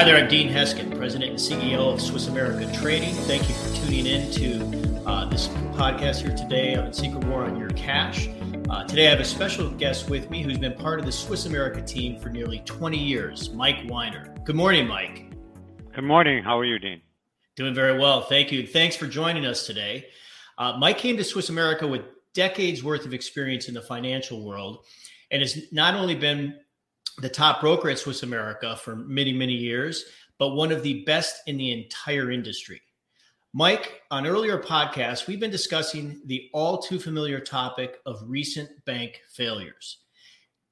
Hi there, I'm Dean Heskin, President and CEO of Swiss America Trading. Thank you for tuning in to uh, this podcast here today on Secret War on Your Cash. Uh, today, I have a special guest with me who's been part of the Swiss America team for nearly 20 years, Mike Weiner. Good morning, Mike. Good morning. How are you, Dean? Doing very well. Thank you. Thanks for joining us today. Uh, Mike came to Swiss America with decades worth of experience in the financial world and has not only been the top broker at Swiss America for many, many years, but one of the best in the entire industry. Mike, on earlier podcasts, we've been discussing the all too familiar topic of recent bank failures.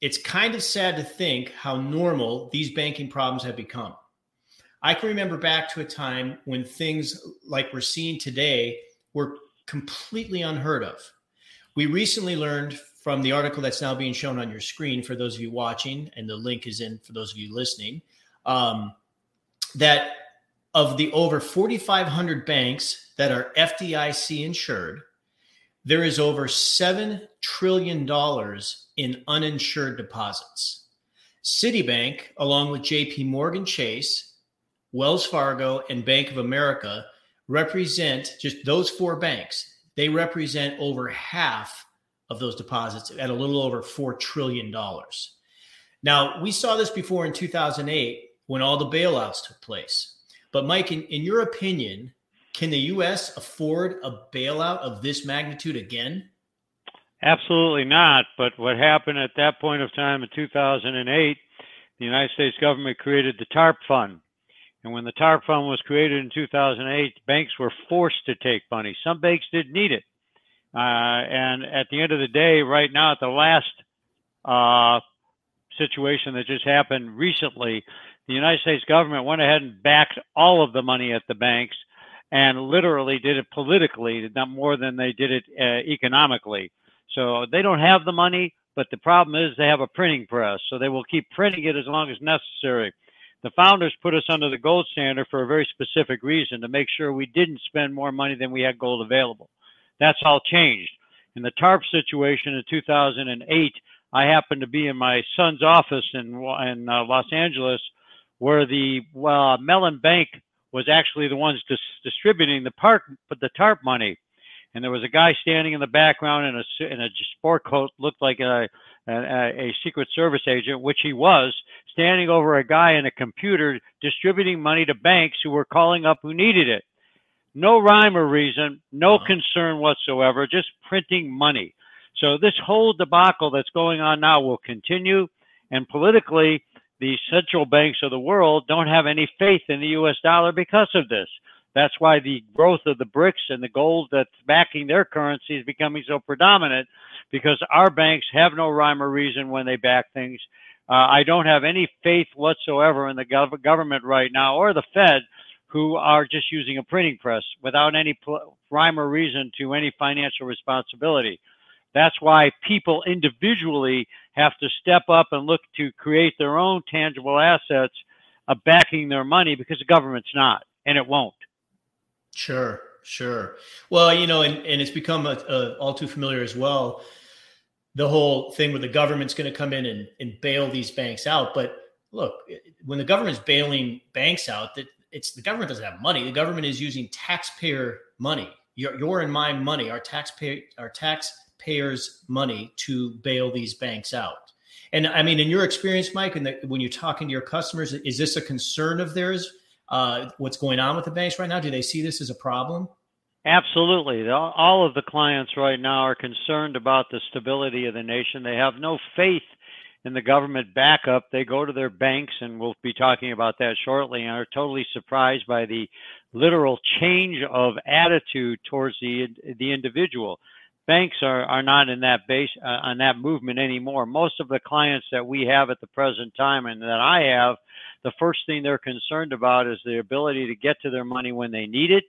It's kind of sad to think how normal these banking problems have become. I can remember back to a time when things like we're seeing today were completely unheard of. We recently learned from the article that's now being shown on your screen for those of you watching, and the link is in for those of you listening, um, that of the over 4,500 banks that are FDIC insured, there is over $7 trillion in uninsured deposits. Citibank, along with JP Morgan Chase, Wells Fargo, and Bank of America, represent just those four banks. They represent over half of those deposits at a little over $4 trillion. Now, we saw this before in 2008 when all the bailouts took place. But, Mike, in, in your opinion, can the U.S. afford a bailout of this magnitude again? Absolutely not. But what happened at that point of time in 2008, the United States government created the TARP fund. And when the TARP fund was created in 2008, banks were forced to take money. Some banks didn't need it. Uh, and at the end of the day, right now, at the last uh, situation that just happened recently, the United States government went ahead and backed all of the money at the banks and literally did it politically, not more than they did it uh, economically. So they don't have the money, but the problem is they have a printing press. So they will keep printing it as long as necessary. The founders put us under the gold standard for a very specific reason to make sure we didn't spend more money than we had gold available. That's all changed. In the TARP situation in 2008, I happened to be in my son's office in, in uh, Los Angeles where the uh, Mellon Bank was actually the ones dis- distributing the park, but the TARP money. And there was a guy standing in the background in a in a sport coat, looked like a, a a Secret Service agent, which he was, standing over a guy in a computer distributing money to banks who were calling up who needed it. No rhyme or reason, no uh-huh. concern whatsoever, just printing money. So this whole debacle that's going on now will continue. And politically, the central banks of the world don't have any faith in the US dollar because of this. That's why the growth of the BRICS and the gold that's backing their currency is becoming so predominant because our banks have no rhyme or reason when they back things. Uh, I don't have any faith whatsoever in the gov- government right now or the Fed who are just using a printing press without any pl- rhyme or reason to any financial responsibility. That's why people individually have to step up and look to create their own tangible assets of backing their money because the government's not, and it won't. Sure, sure. Well, you know, and, and it's become a, a, all too familiar as well. The whole thing where the government's going to come in and, and bail these banks out. But look, when the government's bailing banks out, that it's the government doesn't have money. The government is using taxpayer money, your, your and my money, our taxpayer, our taxpayers' money to bail these banks out. And I mean, in your experience, Mike, and when you're talking to your customers, is this a concern of theirs? Uh, what's going on with the banks right now? Do they see this as a problem? Absolutely. All of the clients right now are concerned about the stability of the nation. They have no faith and the government backup, they go to their banks, and we'll be talking about that shortly, and are totally surprised by the literal change of attitude towards the the individual. Banks are, are not in that base uh, on that movement anymore. Most of the clients that we have at the present time and that I have, the first thing they're concerned about is the ability to get to their money when they need it,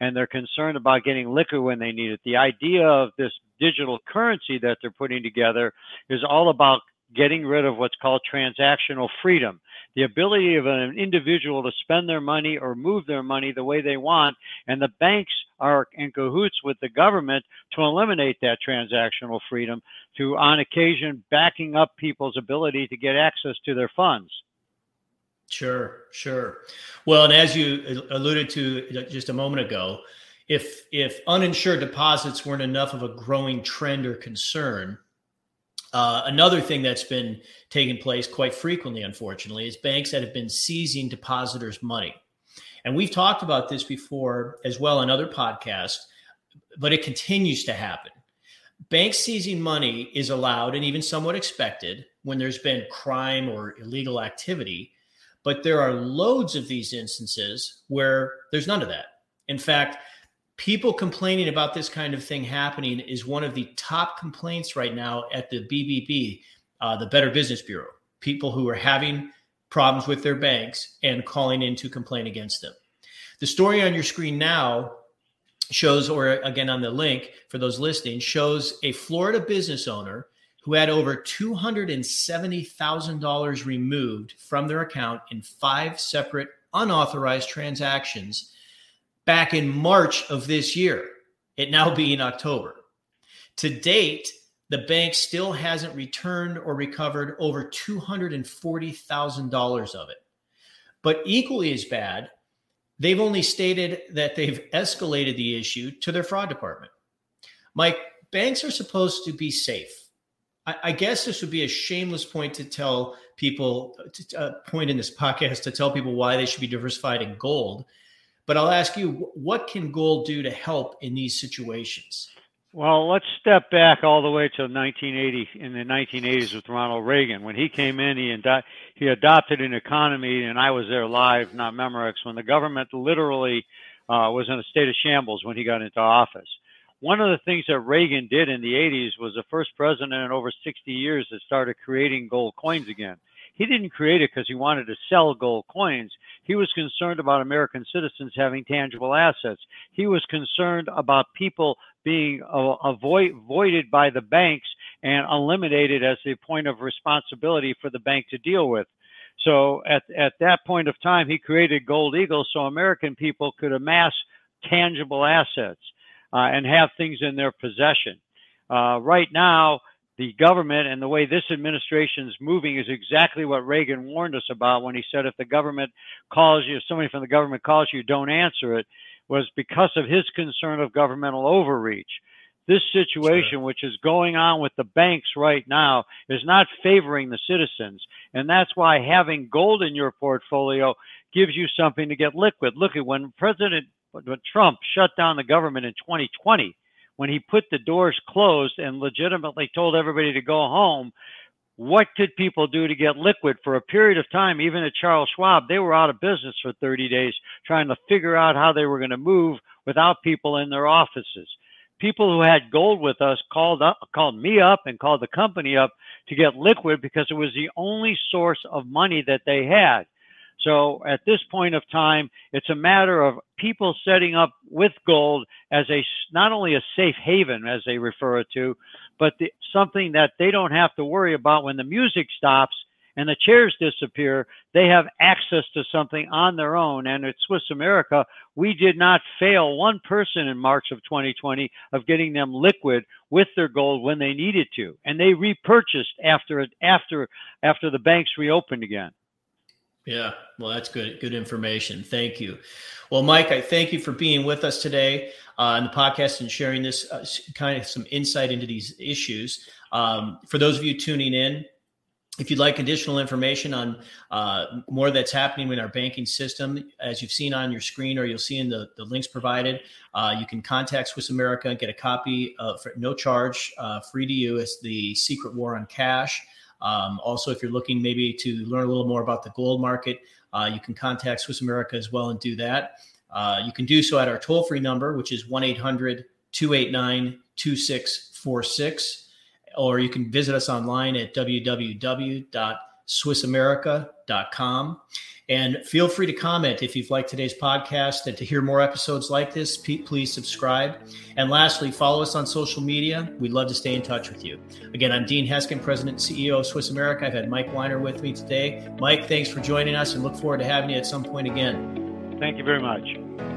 and they're concerned about getting liquid when they need it. The idea of this digital currency that they're putting together is all about getting rid of what's called transactional freedom the ability of an individual to spend their money or move their money the way they want. And the banks are in cahoots with the government to eliminate that transactional freedom, to on occasion backing up people's ability to get access to their funds. Sure, sure. Well, and as you alluded to just a moment ago, if if uninsured deposits weren't enough of a growing trend or concern, uh, another thing that's been taking place quite frequently, unfortunately, is banks that have been seizing depositors' money. And we've talked about this before as well in other podcasts, but it continues to happen. Banks seizing money is allowed and even somewhat expected when there's been crime or illegal activity. But there are loads of these instances where there's none of that. In fact, people complaining about this kind of thing happening is one of the top complaints right now at the BBB, uh, the Better Business Bureau. People who are having problems with their banks and calling in to complain against them. The story on your screen now shows, or again on the link for those listening, shows a Florida business owner who had over $270,000 removed from their account in five separate unauthorized transactions back in March of this year, it now being October. To date, the bank still hasn't returned or recovered over $240,000 of it. But equally as bad, they've only stated that they've escalated the issue to their fraud department. Mike, banks are supposed to be safe. I, I guess this would be a shameless point to tell people, to, uh, point in this podcast to tell people why they should be diversified in gold. But I'll ask you, what can gold do to help in these situations? Well, let's step back all the way to 1980 in the 1980s with Ronald Reagan. When he came in, he he adopted an economy, and I was there live, not Memorex, when the government literally uh, was in a state of shambles when he got into office. One of the things that Reagan did in the 80s was the first president in over 60 years that started creating gold coins again. He didn't create it because he wanted to sell gold coins. He was concerned about American citizens having tangible assets. He was concerned about people being avoid, avoided by the banks and eliminated as a point of responsibility for the bank to deal with. So at, at that point of time, he created Gold Eagle so American people could amass tangible assets uh, and have things in their possession. Uh, right now, the government and the way this administration is moving is exactly what Reagan warned us about when he said if the government calls you, if somebody from the government calls you, don't answer it, was because of his concern of governmental overreach. This situation, sure. which is going on with the banks right now, is not favoring the citizens. And that's why having gold in your portfolio gives you something to get liquid. Look at when President Trump shut down the government in 2020 when he put the doors closed and legitimately told everybody to go home, what could people do to get liquid for a period of time? Even at Charles Schwab, they were out of business for 30 days trying to figure out how they were going to move without people in their offices. People who had gold with us called up, called me up and called the company up to get liquid because it was the only source of money that they had. So at this point of time, it's a matter of people setting up with gold as a not only a safe haven, as they refer it to, but the, something that they don't have to worry about when the music stops and the chairs disappear. They have access to something on their own. And at Swiss America, we did not fail one person in March of 2020 of getting them liquid with their gold when they needed to, and they repurchased after after after the banks reopened again. Yeah, well, that's good. Good information. Thank you. Well, Mike, I thank you for being with us today uh, on the podcast and sharing this uh, kind of some insight into these issues. Um, for those of you tuning in, if you'd like additional information on uh, more that's happening in our banking system, as you've seen on your screen or you'll see in the, the links provided, uh, you can contact Swiss America and get a copy of, for no charge, uh, free to you. It's the Secret War on Cash. Um, also, if you're looking maybe to learn a little more about the gold market, uh, you can contact Swiss America as well and do that. Uh, you can do so at our toll free number, which is 1 800 289 2646, or you can visit us online at www.swissamerica.com. And feel free to comment if you've liked today's podcast and to hear more episodes like this, please subscribe. And lastly, follow us on social media. We'd love to stay in touch with you. Again, I'm Dean Heskin, President and CEO of Swiss America. I've had Mike Weiner with me today. Mike, thanks for joining us and look forward to having you at some point again. Thank you very much.